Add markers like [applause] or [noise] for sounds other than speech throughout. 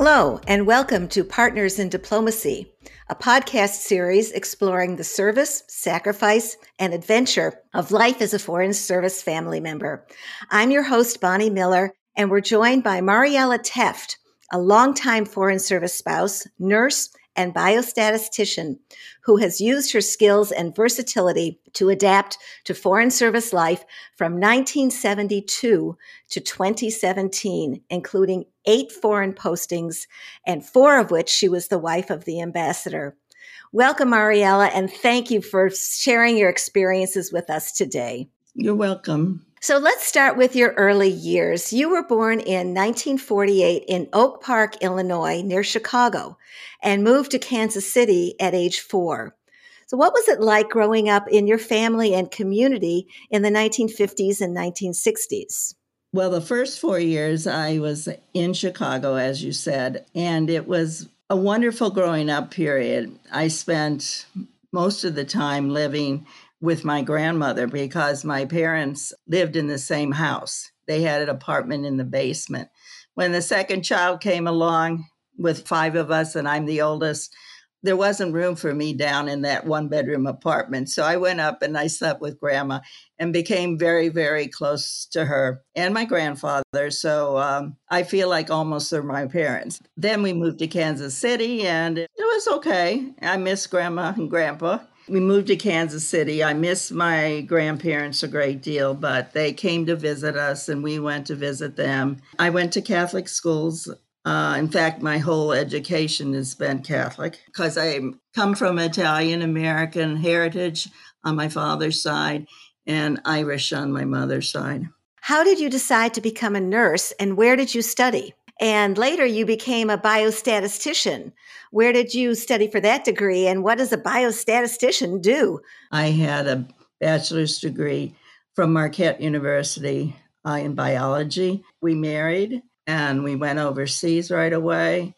Hello, and welcome to Partners in Diplomacy, a podcast series exploring the service, sacrifice, and adventure of life as a Foreign Service family member. I'm your host, Bonnie Miller, and we're joined by Mariella Tefft, a longtime Foreign Service spouse, nurse, and biostatistician who has used her skills and versatility to adapt to foreign service life from 1972 to 2017, including eight foreign postings and four of which she was the wife of the ambassador. Welcome, Mariella, and thank you for sharing your experiences with us today. You're welcome. So let's start with your early years. You were born in 1948 in Oak Park, Illinois, near Chicago, and moved to Kansas City at age four. So, what was it like growing up in your family and community in the 1950s and 1960s? Well, the first four years I was in Chicago, as you said, and it was a wonderful growing up period. I spent most of the time living with my grandmother because my parents lived in the same house. They had an apartment in the basement. When the second child came along with five of us, and I'm the oldest, there wasn't room for me down in that one bedroom apartment. So I went up and I slept with grandma and became very, very close to her and my grandfather. So um, I feel like almost they're my parents. Then we moved to Kansas City and it was okay. I miss grandma and grandpa. We moved to Kansas City. I miss my grandparents a great deal, but they came to visit us and we went to visit them. I went to Catholic schools. Uh, in fact, my whole education has been Catholic because I come from Italian American heritage on my father's side and Irish on my mother's side. How did you decide to become a nurse and where did you study? And later you became a biostatistician. Where did you study for that degree and what does a biostatistician do? I had a bachelor's degree from Marquette University uh, in biology. We married and we went overseas right away.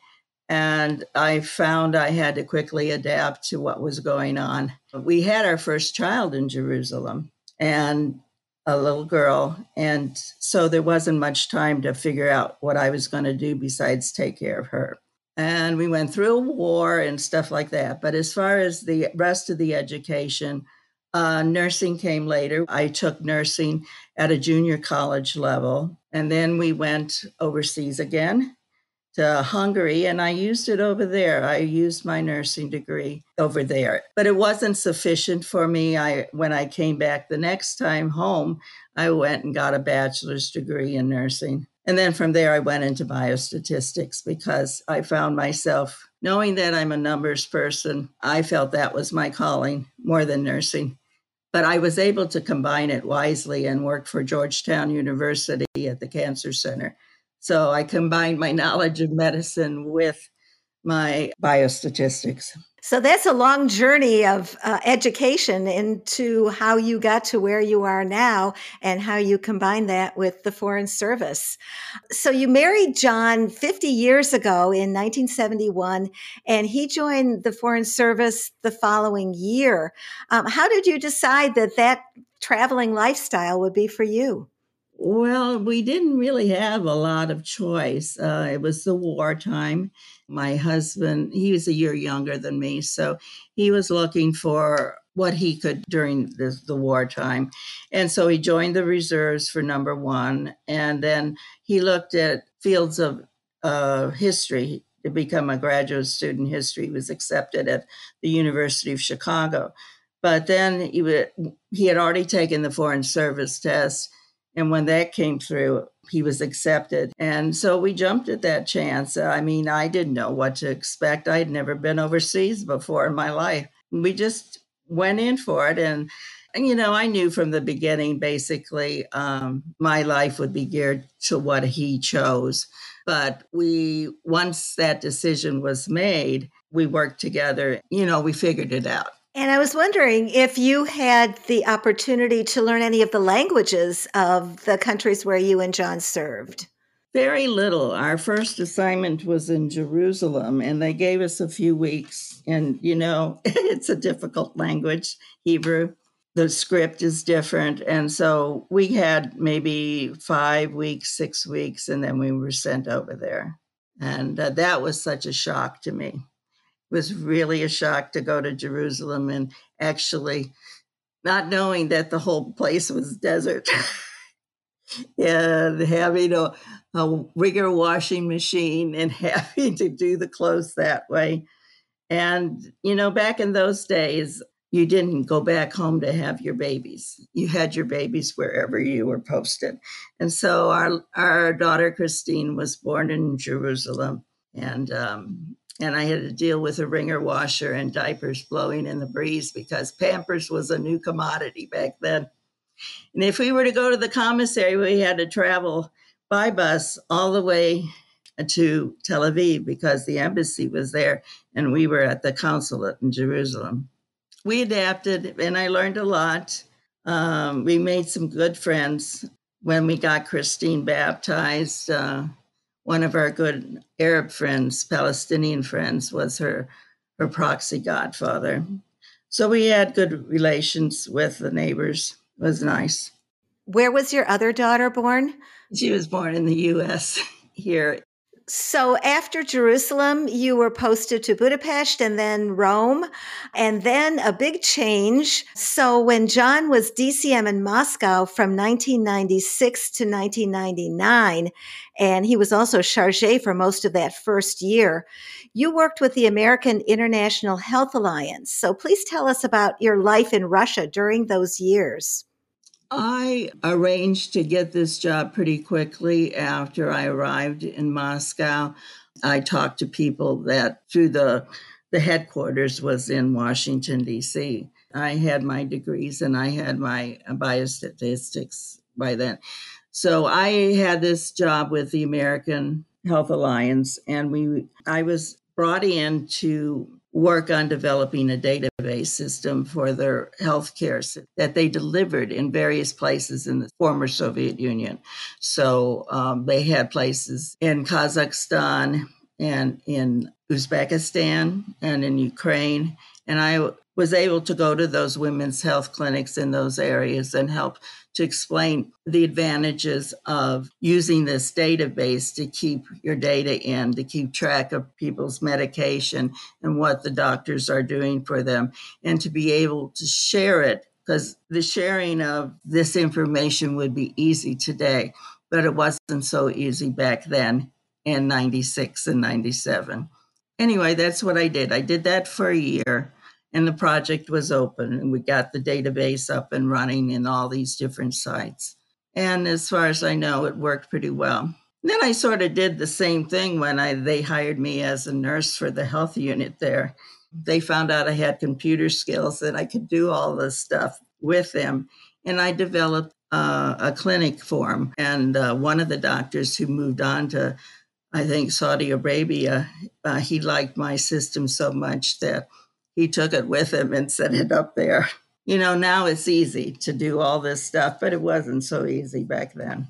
And I found I had to quickly adapt to what was going on. We had our first child in Jerusalem. And a little girl. And so there wasn't much time to figure out what I was going to do besides take care of her. And we went through a war and stuff like that. But as far as the rest of the education, uh, nursing came later. I took nursing at a junior college level. And then we went overseas again to Hungary and I used it over there. I used my nursing degree over there. But it wasn't sufficient for me. I when I came back the next time home, I went and got a bachelor's degree in nursing. And then from there I went into biostatistics because I found myself knowing that I'm a numbers person, I felt that was my calling more than nursing. But I was able to combine it wisely and work for Georgetown University at the Cancer Center so I combined my knowledge of medicine with my biostatistics. So that's a long journey of uh, education into how you got to where you are now and how you combine that with the Foreign Service. So you married John 50 years ago in 1971, and he joined the Foreign Service the following year. Um, how did you decide that that traveling lifestyle would be for you? Well, we didn't really have a lot of choice. Uh, it was the wartime. My husband, he was a year younger than me, so he was looking for what he could during the, the wartime. And so he joined the reserves for number one. And then he looked at fields of uh, history to become a graduate student history. He was accepted at the University of Chicago. But then he, he had already taken the Foreign Service test and when that came through, he was accepted. And so we jumped at that chance. I mean, I didn't know what to expect. I'd never been overseas before in my life. We just went in for it. And, and you know, I knew from the beginning, basically, um, my life would be geared to what he chose. But we, once that decision was made, we worked together. You know, we figured it out. And I was wondering if you had the opportunity to learn any of the languages of the countries where you and John served. Very little. Our first assignment was in Jerusalem, and they gave us a few weeks. And, you know, [laughs] it's a difficult language, Hebrew. The script is different. And so we had maybe five weeks, six weeks, and then we were sent over there. And uh, that was such a shock to me. Was really a shock to go to Jerusalem and actually not knowing that the whole place was desert. [laughs] and having a, a rigger washing machine and [laughs] having to do the clothes that way. And, you know, back in those days, you didn't go back home to have your babies. You had your babies wherever you were posted. And so our, our daughter Christine was born in Jerusalem. And, um, and I had to deal with a wringer washer and diapers blowing in the breeze because Pampers was a new commodity back then. And if we were to go to the commissary, we had to travel by bus all the way to Tel Aviv because the embassy was there and we were at the consulate in Jerusalem. We adapted and I learned a lot. Um, we made some good friends when we got Christine baptized. Uh, one of our good Arab friends, Palestinian friends, was her her proxy godfather. So we had good relations with the neighbors. It was nice. Where was your other daughter born? She was born in the U.S. [laughs] here so after Jerusalem, you were posted to Budapest and then Rome, and then a big change. So when John was DCM in Moscow from 1996 to 1999, and he was also charge for most of that first year, you worked with the American International Health Alliance. So please tell us about your life in Russia during those years. I arranged to get this job pretty quickly after I arrived in Moscow. I talked to people that through the the headquarters was in Washington D.C. I had my degrees and I had my biostatistics by then. So I had this job with the American Health Alliance and we I was brought in to work on developing a database system for their healthcare that they delivered in various places in the former Soviet Union. So um, they had places in Kazakhstan and in Uzbekistan and in Ukraine. And I was able to go to those women's health clinics in those areas and help to explain the advantages of using this database to keep your data in, to keep track of people's medication and what the doctors are doing for them, and to be able to share it because the sharing of this information would be easy today, but it wasn't so easy back then in 96 and 97. Anyway, that's what I did. I did that for a year and the project was open and we got the database up and running in all these different sites. And as far as i know it worked pretty well. Then i sort of did the same thing when I, they hired me as a nurse for the health unit there. They found out i had computer skills and i could do all this stuff with them. And i developed uh, a clinic for them and uh, one of the doctors who moved on to i think saudi arabia uh, he liked my system so much that he took it with him and set it up there. You know, now it's easy to do all this stuff, but it wasn't so easy back then.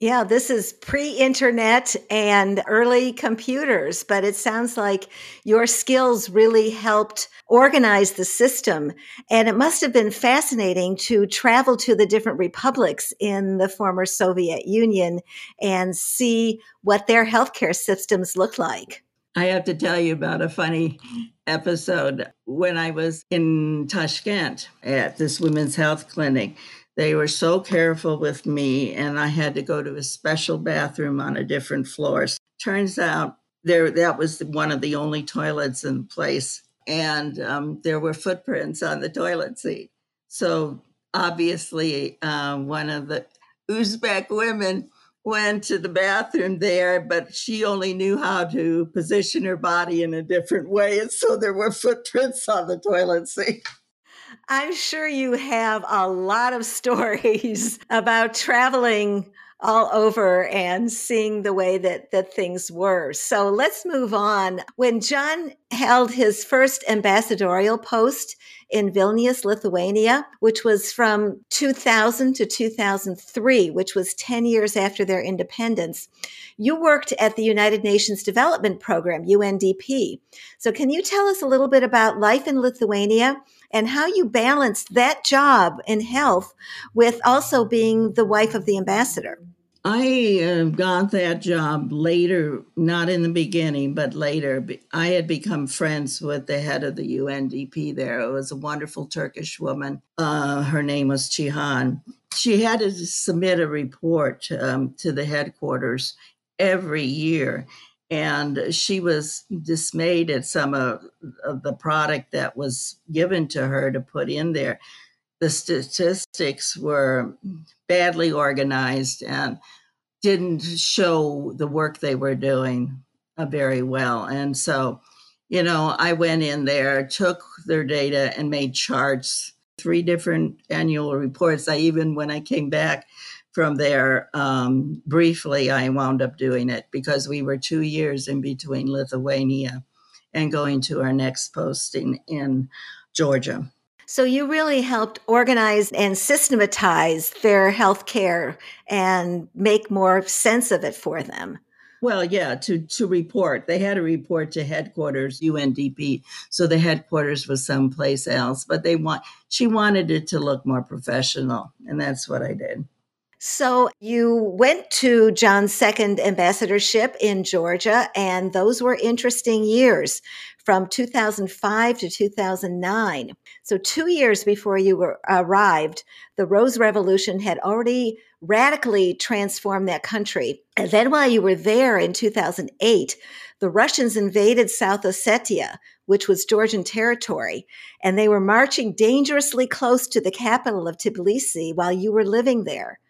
Yeah, this is pre internet and early computers, but it sounds like your skills really helped organize the system. And it must have been fascinating to travel to the different republics in the former Soviet Union and see what their healthcare systems looked like. I have to tell you about a funny episode when I was in Tashkent at this women's health clinic. They were so careful with me, and I had to go to a special bathroom on a different floor. Turns out there that was one of the only toilets in place, and um, there were footprints on the toilet seat. So obviously, uh, one of the Uzbek women went to the bathroom there, but she only knew how to position her body in a different way. And so there were [laughs] footprints on the toilet seat. I'm sure you have a lot of stories [laughs] about traveling all over and seeing the way that, that things were. So let's move on. When John held his first ambassadorial post in Vilnius, Lithuania, which was from 2000 to 2003, which was 10 years after their independence. You worked at the United Nations Development Program, UNDP. So can you tell us a little bit about life in Lithuania and how you balanced that job in health with also being the wife of the ambassador? I uh, got that job later, not in the beginning, but later. I had become friends with the head of the UNDP there. It was a wonderful Turkish woman. Uh, her name was Chihan. She had to submit a report um, to the headquarters every year. And she was dismayed at some of, of the product that was given to her to put in there the statistics were badly organized and didn't show the work they were doing uh, very well. And so, you know, I went in there, took their data, and made charts, three different annual reports. I even, when I came back from there, um, briefly, I wound up doing it because we were two years in between Lithuania and going to our next posting in Georgia. So you really helped organize and systematize their health care and make more sense of it for them. Well, yeah, to to report. They had to report to headquarters, UNDP. So the headquarters was someplace else, but they want she wanted it to look more professional, and that's what I did. So you went to John's second ambassadorship in Georgia, and those were interesting years from 2005 to 2009. So, two years before you were, arrived, the Rose Revolution had already radically transformed that country. And then, while you were there in 2008, the Russians invaded South Ossetia, which was Georgian territory, and they were marching dangerously close to the capital of Tbilisi while you were living there.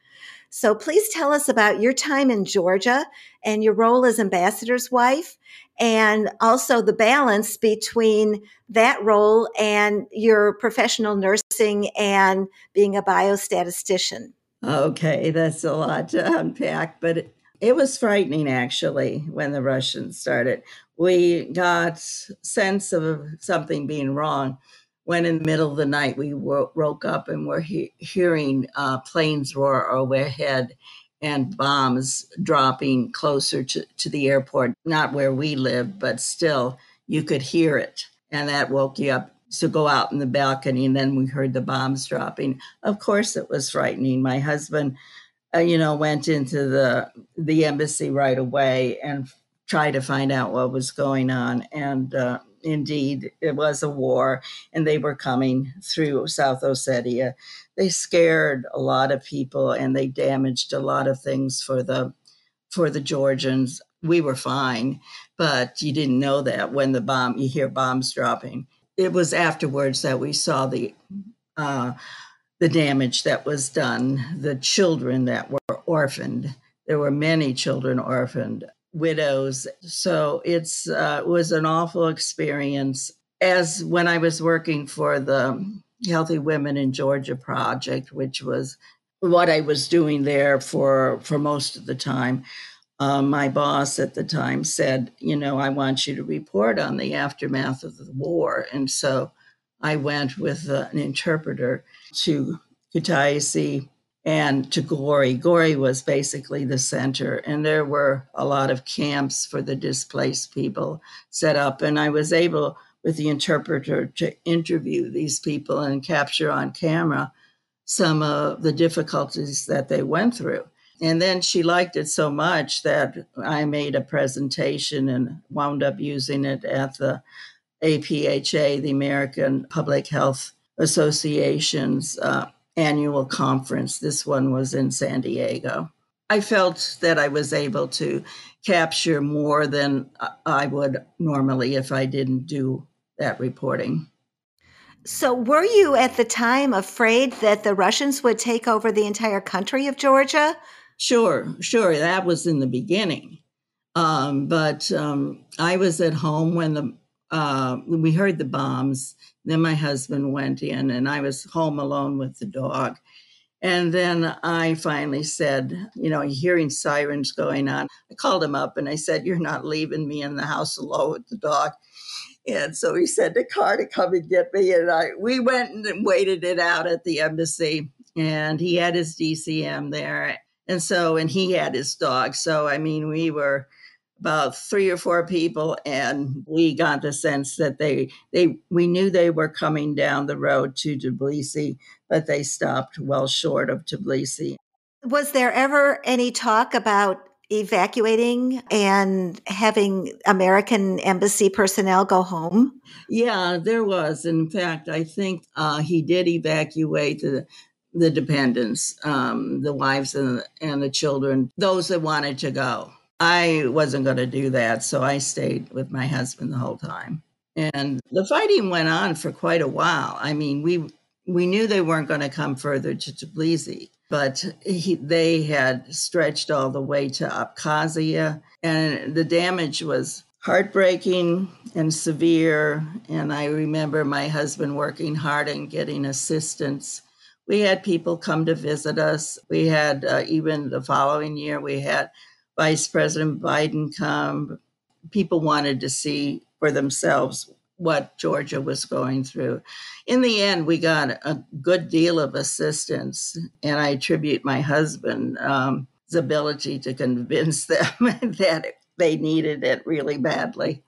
So please tell us about your time in Georgia and your role as ambassador's wife, and also the balance between that role and your professional nursing and being a biostatistician. Okay, that's a lot to unpack, but it, it was frightening actually when the Russians started. We got sense of something being wrong when in the middle of the night we woke up and were he- hearing uh, planes roar overhead and bombs dropping closer to, to the airport, not where we lived, but still you could hear it. And that woke you up to go out in the balcony. And then we heard the bombs dropping. Of course, it was frightening. My husband, uh, you know, went into the the embassy right away and tried to find out what was going on. And uh, indeed it was a war and they were coming through South Ossetia. They scared a lot of people and they damaged a lot of things for the for the Georgians. We were fine, but you didn't know that when the bomb you hear bombs dropping. It was afterwards that we saw the uh, the damage that was done, the children that were orphaned. There were many children orphaned widows. So it's uh, was an awful experience. As when I was working for the Healthy Women in Georgia project, which was what I was doing there for for most of the time. Um, my boss at the time said, "You know, I want you to report on the aftermath of the war," and so I went with uh, an interpreter to Kutaisi and to Gori. Gori was basically the center, and there were a lot of camps for the displaced people set up. And I was able, with the interpreter, to interview these people and capture on camera some of the difficulties that they went through. And then she liked it so much that I made a presentation and wound up using it at the APHA, the American Public Health Association's uh, annual conference. This one was in San Diego. I felt that I was able to capture more than I would normally if I didn't do that reporting. So, were you at the time afraid that the Russians would take over the entire country of Georgia? Sure, sure. That was in the beginning. Um, but um, I was at home when the uh, we heard the bombs then my husband went in, and I was home alone with the dog. And then I finally said, you know, hearing sirens going on, I called him up and I said, You're not leaving me in the house alone with the dog. And so he said the car to come and get me. And I we went and waited it out at the embassy. And he had his DCM there. And so, and he had his dog. So, I mean, we were about three or four people and we got the sense that they they we knew they were coming down the road to Tbilisi but they stopped well short of Tbilisi Was there ever any talk about evacuating and having American embassy personnel go home? Yeah, there was. In fact, I think uh, he did evacuate the the dependents, um, the wives and, and the children, those that wanted to go. I wasn't going to do that, so I stayed with my husband the whole time. And the fighting went on for quite a while. I mean, we we knew they weren't going to come further to Tbilisi, but he, they had stretched all the way to Abkhazia, and the damage was heartbreaking and severe. And I remember my husband working hard and getting assistance. We had people come to visit us. We had, uh, even the following year, we had Vice President Biden come. People wanted to see for themselves what Georgia was going through. In the end, we got a good deal of assistance, and I attribute my husband's um, ability to convince [laughs] them that they needed it really badly.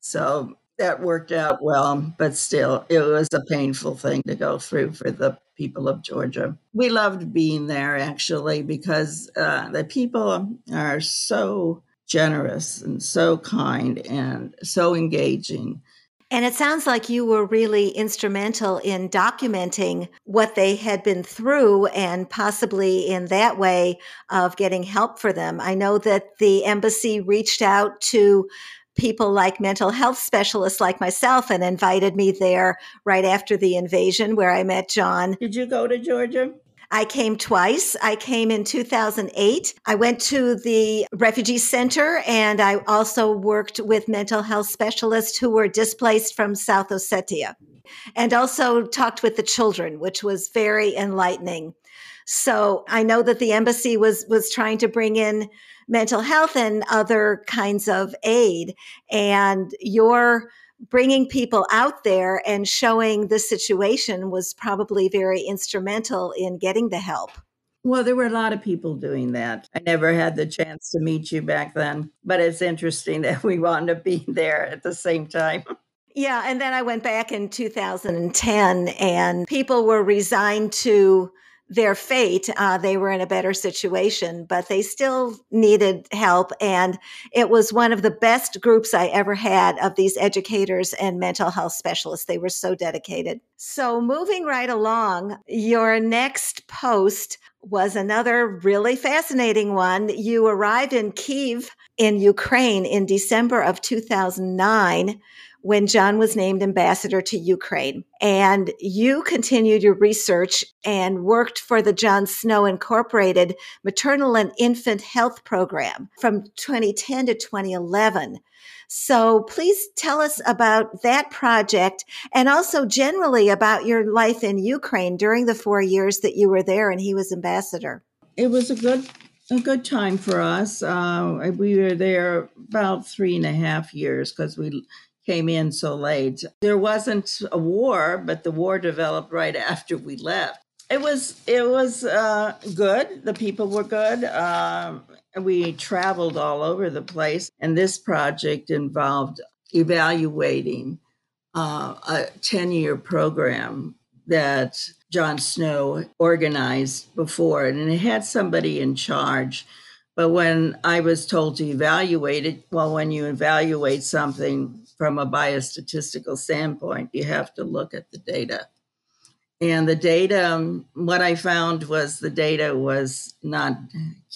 So that worked out well, but still, it was a painful thing to go through for the people of Georgia. We loved being there actually because uh, the people are so generous and so kind and so engaging. And it sounds like you were really instrumental in documenting what they had been through and possibly in that way of getting help for them. I know that the embassy reached out to people like mental health specialists like myself and invited me there right after the invasion where I met John. Did you go to Georgia? I came twice. I came in 2008. I went to the refugee center and I also worked with mental health specialists who were displaced from South Ossetia and also talked with the children, which was very enlightening. So I know that the embassy was was trying to bring in mental health and other kinds of aid and your bringing people out there and showing the situation was probably very instrumental in getting the help. Well, there were a lot of people doing that. I never had the chance to meet you back then, but it's interesting [laughs] that we wound up being there at the same time. [laughs] Yeah, and then I went back in 2010 and people were resigned to their fate, uh, they were in a better situation, but they still needed help. And it was one of the best groups I ever had of these educators and mental health specialists. They were so dedicated. So, moving right along, your next post was another really fascinating one. You arrived in Kiev in Ukraine in December of 2009 when John was named ambassador to Ukraine. And you continued your research and worked for the John Snow Incorporated Maternal and Infant Health Program from 2010 to 2011. So please tell us about that project and also generally about your life in Ukraine during the four years that you were there and he was ambassador. It was a good a good time for us. Uh, we were there about three and a half years because we came in so late. There wasn't a war, but the war developed right after we left. It was it was uh, good. The people were good. Um, we traveled all over the place, and this project involved evaluating uh, a ten year program that John Snow organized before, and it had somebody in charge. But when I was told to evaluate it, well, when you evaluate something, from a biostatistical standpoint, you have to look at the data. And the data, what I found was the data was not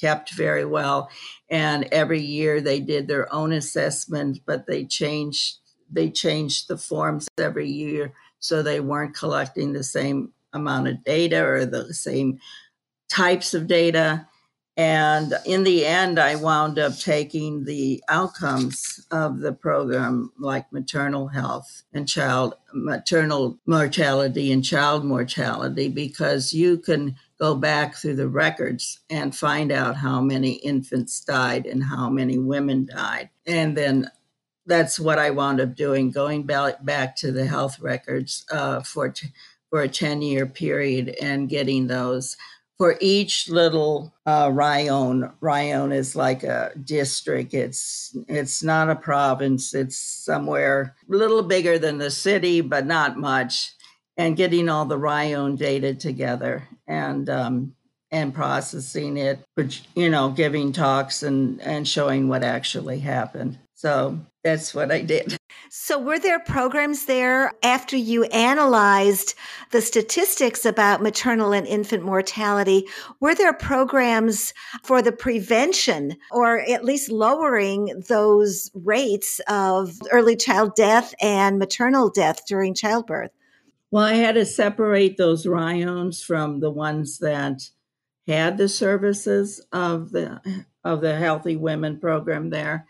kept very well. And every year they did their own assessment, but they changed they changed the forms every year so they weren't collecting the same amount of data or the same types of data. And in the end, I wound up taking the outcomes of the program, like maternal health and child maternal mortality and child mortality, because you can go back through the records and find out how many infants died and how many women died. And then that's what I wound up doing, going back to the health records uh, for, t- for a 10 year period and getting those for each little uh, rayon. Rayon is like a district. It's it's not a province. It's somewhere a little bigger than the city, but not much. And getting all the rayon data together and um, and processing it, but you know, giving talks and, and showing what actually happened. So that's what I did. [laughs] So, were there programs there after you analyzed the statistics about maternal and infant mortality? Were there programs for the prevention or at least lowering those rates of early child death and maternal death during childbirth? Well, I had to separate those rayons from the ones that had the services of the of the Healthy Women program there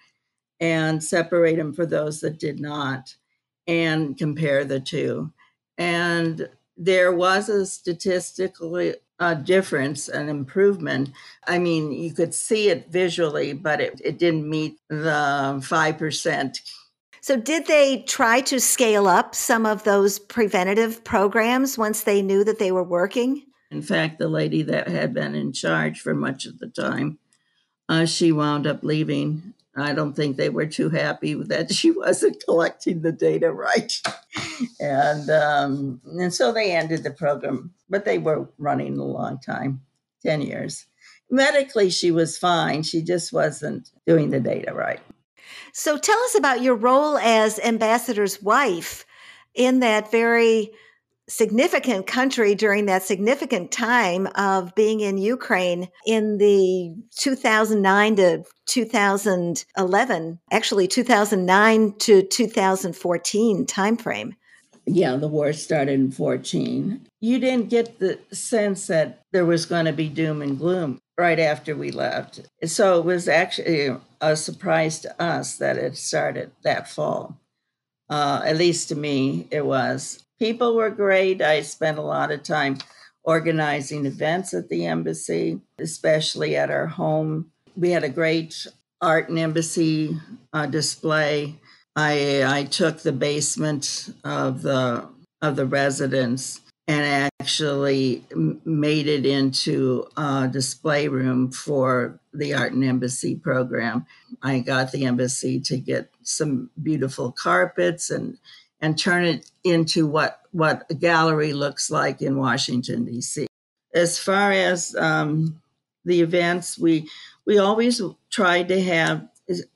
and separate them for those that did not and compare the two. And there was a statistically uh, difference, an improvement. I mean, you could see it visually, but it, it didn't meet the 5%. So, did they try to scale up some of those preventative programs once they knew that they were working? In fact, the lady that had been in charge for much of the time, uh, she wound up leaving I don't think they were too happy that [laughs] she wasn't collecting the data right. and um, and so they ended the program, but they were running a long time 10 years. Medically, she was fine. She just wasn't doing the data right. So tell us about your role as ambassador's wife in that very significant country during that significant time of being in Ukraine in the 2009 to 2011, actually 2009 to 2014 timeframe. Yeah, the war started in 14. You didn't get the sense that there was going to be doom and gloom right after we left. So it was actually a surprise to us that it started that fall. Uh, at least to me, it was people were great. I spent a lot of time organizing events at the embassy, especially at our home. We had a great art and embassy uh, display. I I took the basement of the of the residence and actually made it into a display room for the art and embassy program. I got the embassy to get some beautiful carpets and and turn it into what what a gallery looks like in Washington D.C. As far as um, the events, we we always tried to have,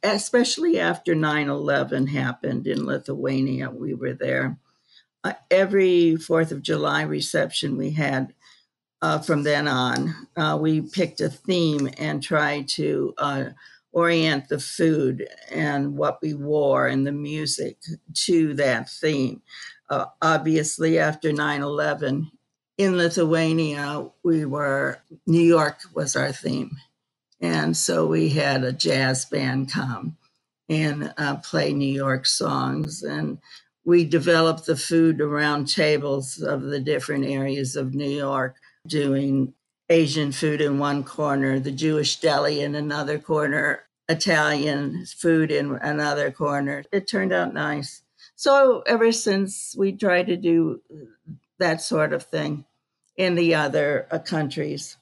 especially after 9/11 happened in Lithuania, we were there. Uh, every Fourth of July reception we had uh, from then on, uh, we picked a theme and tried to uh, orient the food and what we wore and the music to that theme. Uh, obviously, after 9 11, in Lithuania, we were, New York was our theme. And so we had a jazz band come and uh, play New York songs. And we developed the food around tables of the different areas of New York, doing Asian food in one corner, the Jewish deli in another corner, Italian food in another corner. It turned out nice. So ever since we tried to do that sort of thing in the other uh, countries.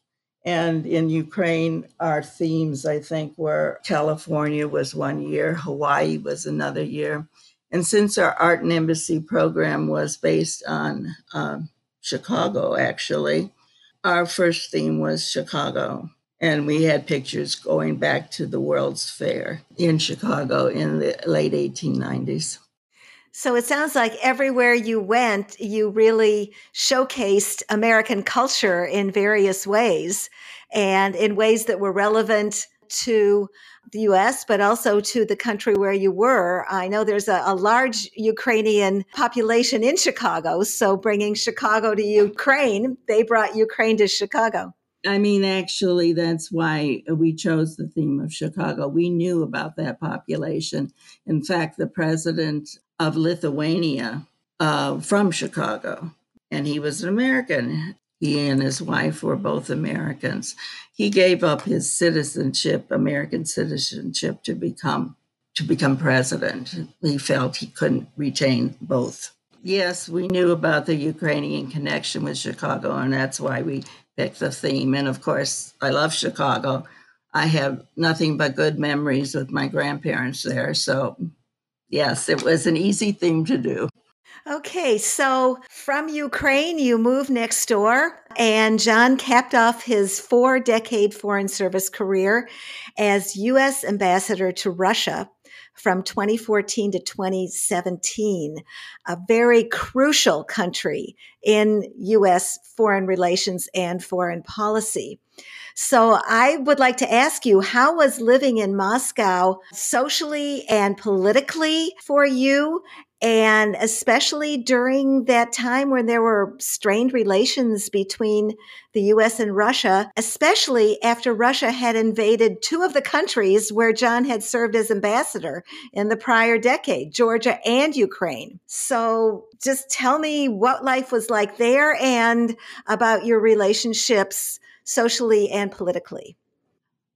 And in Ukraine, our themes, I think, were California was one year, Hawaii was another year. And since our art and embassy program was based on uh, Chicago, actually, our first theme was Chicago. And we had pictures going back to the World's Fair in Chicago in the late 1890s. So it sounds like everywhere you went, you really showcased American culture in various ways and in ways that were relevant to the US, but also to the country where you were. I know there's a, a, large Ukrainian population in Chicago. So bringing Chicago to Ukraine, they brought Ukraine to Chicago. I mean, actually, that's why we chose the theme of Chicago. We knew about that population. In fact, the president of Lithuania uh, from Chicago, and he was an American. He and his wife were both Americans. He gave up his citizenship, American citizenship, to become to become president. He felt he couldn't retain both. Yes, we knew about the Ukrainian connection with Chicago, and that's why we picked the theme. And of course, I love Chicago. I have nothing but good memories with my grandparents there. So, yes, it was an easy thing to do. Okay, so from Ukraine, you moved next door, and John capped off his four decade Foreign Service career as U.S. Ambassador to Russia from 2014 to 2017, a very crucial country in U.S. foreign relations and foreign policy. So I would like to ask you, how was living in Moscow socially and politically for you? And especially during that time when there were strained relations between the US and Russia, especially after Russia had invaded two of the countries where John had served as ambassador in the prior decade, Georgia and Ukraine. So just tell me what life was like there and about your relationships socially and politically?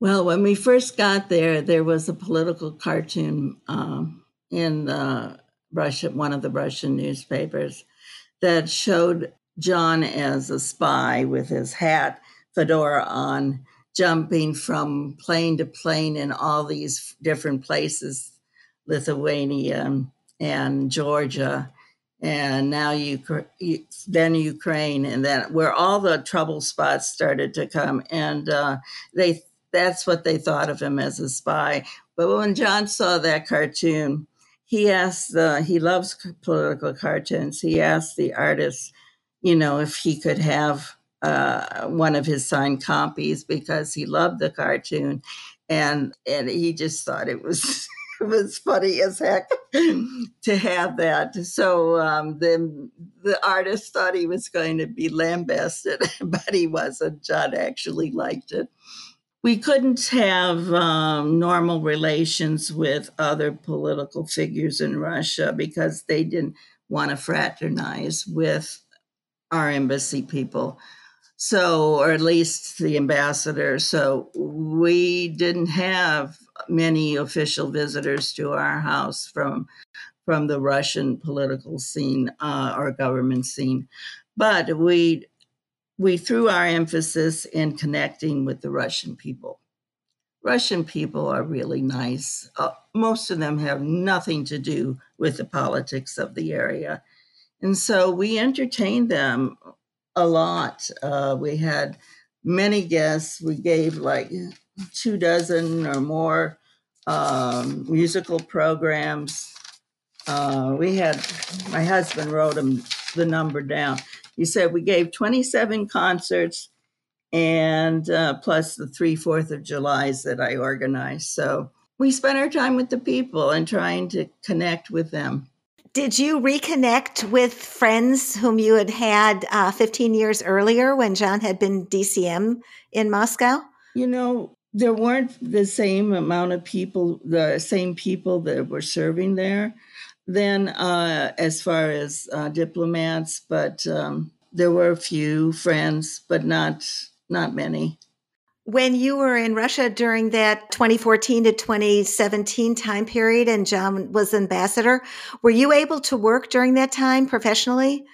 Well, when we first got there, there was a political cartoon um, in uh, Russia, one of the Russian newspapers, that showed John as a spy with his hat, fedora on, jumping from plane to plane in all these different places, Lithuania and Georgia and now you then Ukraine, and then where all the trouble spots started to come, and uh, they that's what they thought of him as a spy. But when John saw that cartoon, he asked the he loves political cartoons. He asked the artist, you know, if he could have uh, one of his signed copies because he loved the cartoon, and and he just thought it was [laughs] it was funny as heck to have that. So um, the the artist thought he was going to be lambasted, [laughs] but he wasn't. John actually liked it. We couldn't have um, normal relations with other political figures in Russia because they didn't want to fraternize with our embassy people. So, or at least the ambassador. So, we didn't have many official visitors to our house from from the Russian political scene uh, or government scene, but we we threw our emphasis in connecting with the Russian people. Russian people are really nice. Uh, most of them have nothing to do with the politics of the area. And so we entertained them a lot. Uh, we had many guests. We gave like two dozen or more um, musical programs. Uh, we had, my husband wrote them the number down. He said we gave 27 concerts and uh, plus the three Fourth of Julys that I organized. So we spent our time with the people and trying to connect with them. Did you reconnect with friends whom you had had uh, 15 years earlier when John had been DCM in Moscow? You know, there weren't the same amount of people, the same people that were serving there then uh, as far as uh, diplomats, but um, there were a few friends, but not not many. When you were in Russia during that 2014 to 2017 time period and John was ambassador, were you able to work during that time professionally?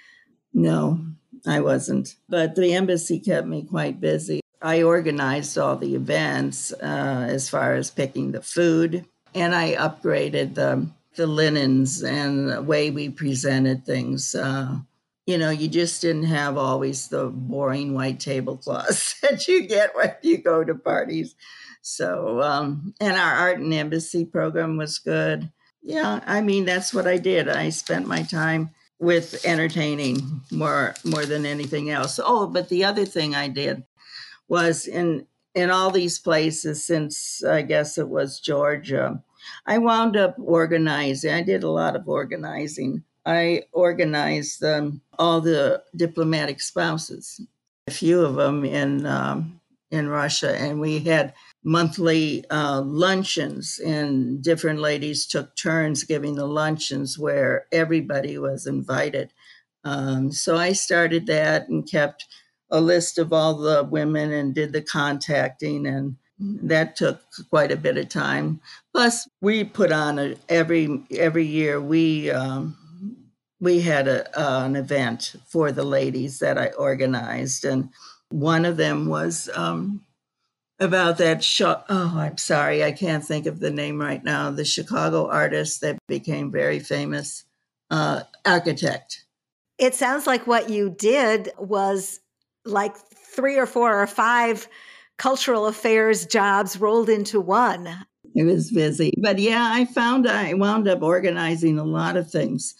No, I wasn't. But the embassy kept me quite busy. I organized all the events uh, as far as picking the food, and I upgraded the the linens and the way we presented things. Uh, you know, you just didn't have always the boring white tablecloths [laughs] that you get when you go to parties. So, um, and our art and embassy program was good. Yeah, I mean, that's what I did. I spent my time with entertaining more more than anything else. Oh, but the other thing I did was in in all these places since I guess it was Georgia. I wound up organizing. I did a lot of organizing. I organized um, all the diplomatic spouses, a few of them in um, in Russia, and we had monthly uh, luncheons, and different ladies took turns giving the luncheons where everybody was invited. Um, so I started that and kept a list of all the women and did the contacting and that took quite a bit of time plus we put on a, every every year we um, we had a, uh, an event for the ladies that i organized and one of them was um, about that show oh i'm sorry i can't think of the name right now the chicago artist that became very famous uh, architect. It sounds like what you did was like three or four or five cultural affairs jobs rolled into one. It was busy. But yeah, I found I wound up organizing a lot of things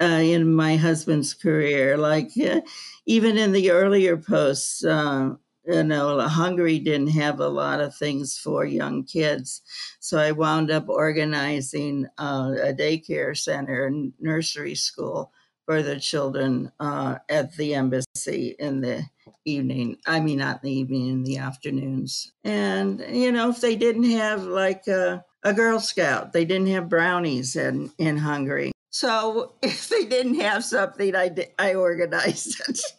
uh, in my husband's career. Like uh, even in the earlier posts, uh, you know, Hungary didn't have a lot of things for young kids. So I wound up organizing uh, a daycare center and nursery school for the children uh, at the embassy in the evening. I mean, not in the evening, in the afternoons. And, you know, if they didn't have like a, a Girl Scout, they didn't have brownies in, in Hungary. So [laughs] if they didn't have something, I, did, I organized it. [laughs]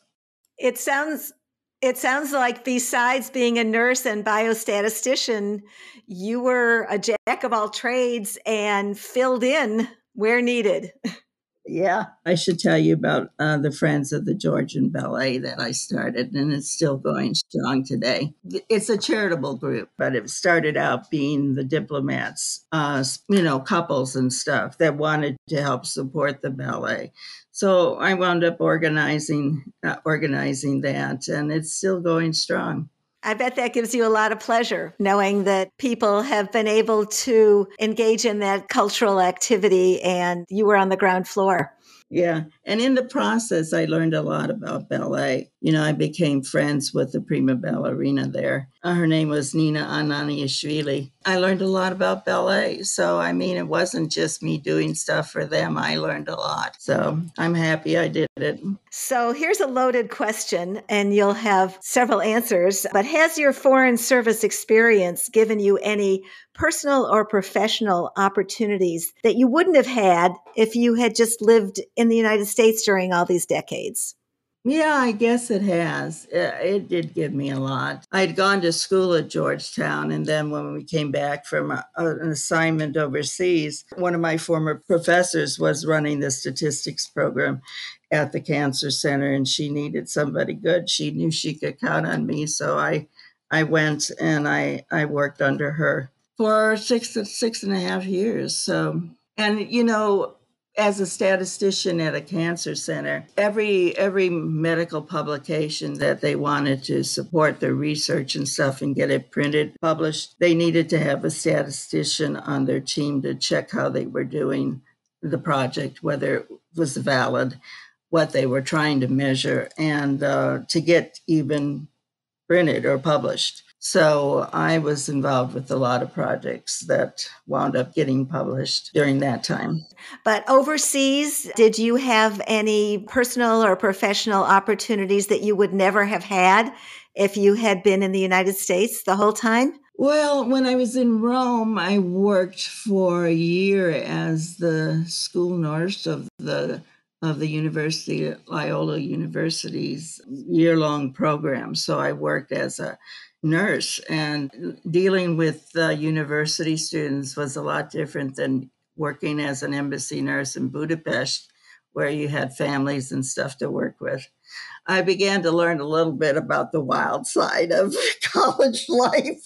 It sounds it sounds like besides being a nurse and biostatistician, you were a jack of all trades and filled in where needed. [laughs] Yeah, I should tell you about uh, the Friends of the Georgian Ballet that I started, and it's still going strong today. It's a charitable group, but it started out being the diplomats, uh, you know, couples and stuff that wanted to help support the ballet. So I wound up organizing uh, organizing that, and it's still going strong. I bet that gives you a lot of pleasure knowing that people have been able to engage in that cultural activity and you were on the ground floor. Yeah. And in the process, I learned a lot about ballet. You know, I became friends with the prima ballerina there. Uh, her name was Nina Ananiashvili. I learned a lot about ballet. So, I mean, it wasn't just me doing stuff for them. I learned a lot. So, I'm happy I did it. So, here's a loaded question, and you'll have several answers. But has your foreign service experience given you any personal or professional opportunities that you wouldn't have had if you had just lived in the United States during all these decades? Yeah, I guess it has. It did give me a lot. I'd gone to school at Georgetown, and then when we came back from a, an assignment overseas, one of my former professors was running the statistics program at the Cancer Center, and she needed somebody good. She knew she could count on me, so I, I went and I I worked under her for six six and a half years. So, and you know, as a statistician at a cancer center, every every medical publication that they wanted to support their research and stuff and get it printed, published, they needed to have a statistician on their team to check how they were doing the project, whether it was valid, what they were trying to measure, and uh, to get even printed or published. So I was involved with a lot of projects that wound up getting published during that time. But overseas, did you have any personal or professional opportunities that you would never have had if you had been in the United States the whole time? Well, when I was in Rome, I worked for a year as the school nurse of the of the University of Loyola University's year-long program. So I worked as a nurse, and dealing with uh, university students was a lot different than working as an embassy nurse in Budapest, where you had families and stuff to work with. I began to learn a little bit about the wild side of [laughs] college life,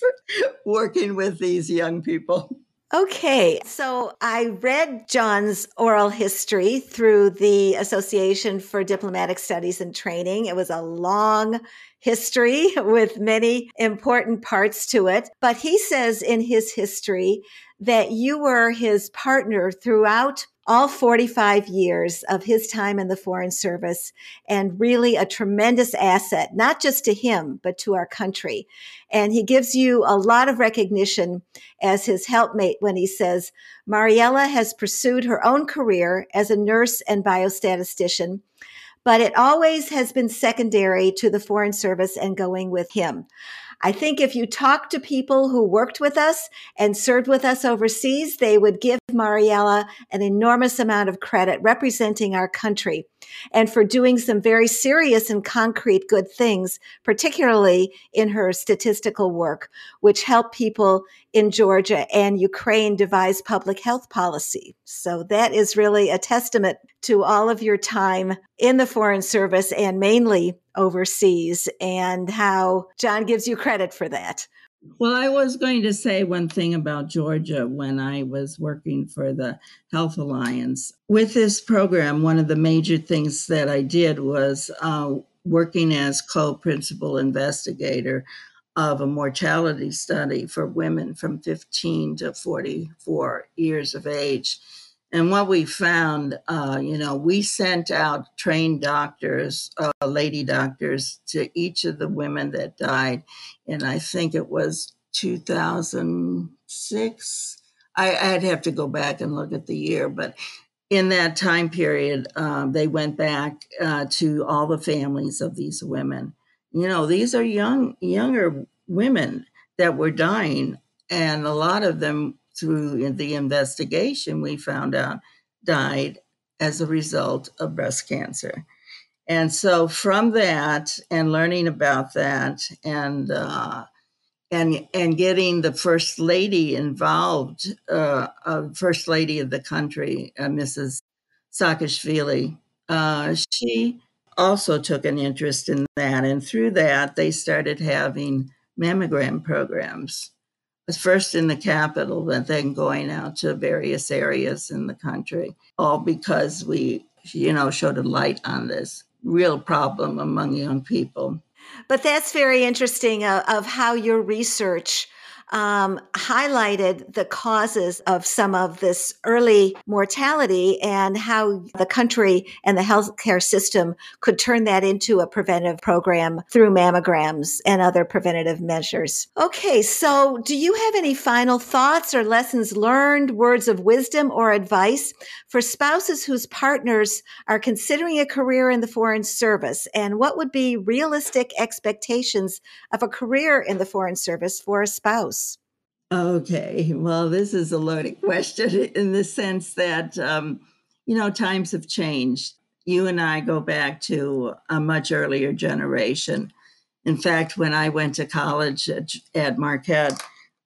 working with these young people. Okay, so I read John's oral history through the Association for Diplomatic Studies and Training. It was a long history with many important parts to it. But he says in his history that you were his partner throughout all 45 years of his time in the Foreign Service and really a tremendous asset, not just to him, but to our country. And he gives you a lot of recognition as his helpmate when he says, Mariella has pursued her own career as a nurse and biostatistician but it always has been secondary to the Foreign Service and going with him. I think if you talk to people who worked with us and served with us overseas, they would give Mariella an enormous amount of credit representing our country and for doing some very serious and concrete good things, particularly in her statistical work, which helped people in Georgia and Ukraine devise public health policy. So that is really a testament to all of your time in the Foreign Service and mainly overseas and how John gives you credit for that. Well, I was going to say one thing about Georgia when I was working for the Health Alliance. With this program, one of the major things that I did was uh, working as co principal investigator of a mortality study for women from 15 to 44 years of age. And what we found, uh, you know, we sent out trained doctors, uh, lady doctors, to each of the women that died. And I think it was 2006. I, would have to go back and look at the year, but in that time period, um, they went back uh, to all the families of these women. You know, these are young, younger women that were dying, and a lot of them through the investigation, we found out died as a result of breast cancer. And so, from that, and learning about that, and uh, and and getting the first lady involved, uh, uh, first lady of the country, uh, Mrs. Saakashvili, uh, she also took an interest in that, and through that, they started having mammogram programs first in the capital, but then going out to various areas in the country, all because we, you know, showed a light on this real problem among young people. But that's very interesting uh, of how your research um, highlighted the causes of some of this early mortality and how the country and the healthcare system could turn that into a preventive program through mammograms and other preventative measures. Okay, so do you have any final thoughts or lessons learned, words of wisdom or advice for spouses whose partners are considering a career in the Foreign Service? And what would be realistic expectations of a career in the Foreign Service for a spouse? Okay, well, this is a loaded [laughs] question in the sense that, um, you know, times have changed. You and I go back to a much earlier generation. In fact, when I went to college at, at Marquette,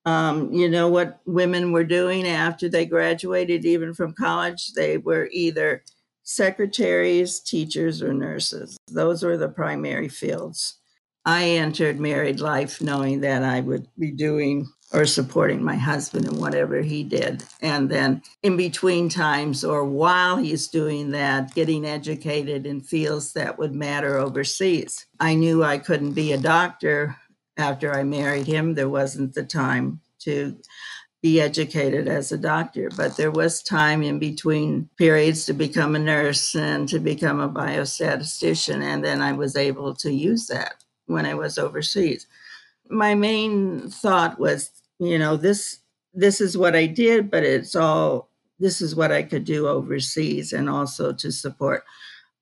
um, you know what women were doing after they graduated, even from college? They were either secretaries, teachers, or nurses. Those were the primary fields. I entered married life knowing that I would be doing or supporting my husband in whatever he did. And then in between times or while he's doing that, getting educated in fields that would matter overseas. I knew I couldn't be a doctor after I married him. There wasn't the time to be educated as a doctor, but there was time in between periods to become a nurse and to become a biostatistician. And then I was able to use that when I was overseas. My main thought was, you know, this this is what I did, but it's all this is what I could do overseas and also to support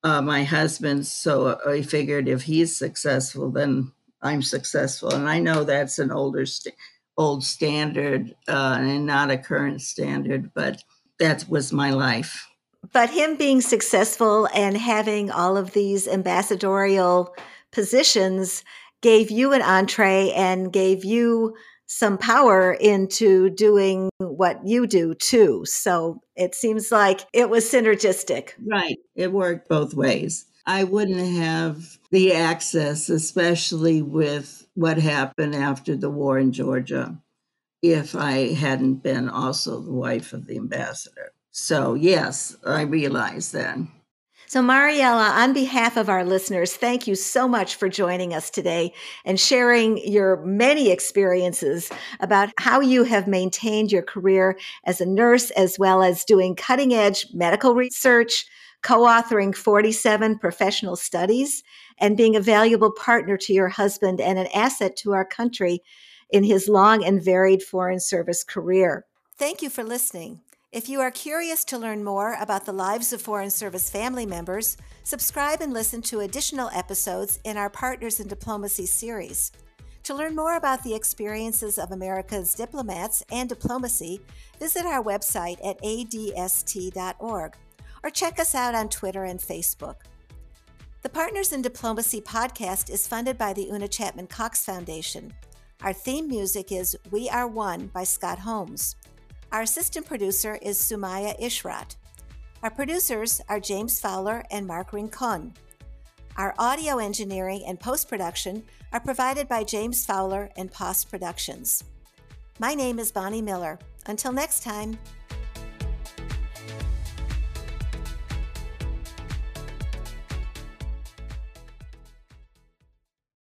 uh, my husband. So I figured if he's successful, then I'm successful. And I know that's an older st- old standard uh, and not a current standard, but that was my life. But him being successful and having all of these ambassadorial positions gave you an entree and gave you some power into doing what you do too. So it seems like it was synergistic. Right. It worked both ways. I wouldn't have the access, especially with what happened after the war in Georgia, if I hadn't been also the wife of the ambassador. So, yes, I realized that. So, Mariella, on behalf of our listeners, thank you so much for joining us today and sharing your many experiences about how you have maintained your career as a nurse, as well as doing cutting edge medical research, co authoring 47 professional studies, and being a valuable partner to your husband and an asset to our country in his long and varied Foreign Service career. Thank you for listening. If you are curious to learn more about the lives of Foreign Service family members, subscribe and listen to additional episodes in our Partners in Diplomacy series. To learn more about the experiences of America's diplomats and diplomacy, visit our website at adst.org or check us out on Twitter and Facebook. The Partners in Diplomacy podcast is funded by the Una Chapman Cox Foundation. Our theme music is We Are One by Scott Holmes. Our assistant producer is Sumaya Ishrat. Our producers are James Fowler and Mark Rincon. Our audio engineering and post production are provided by James Fowler and Post Productions. My name is Bonnie Miller. Until next time.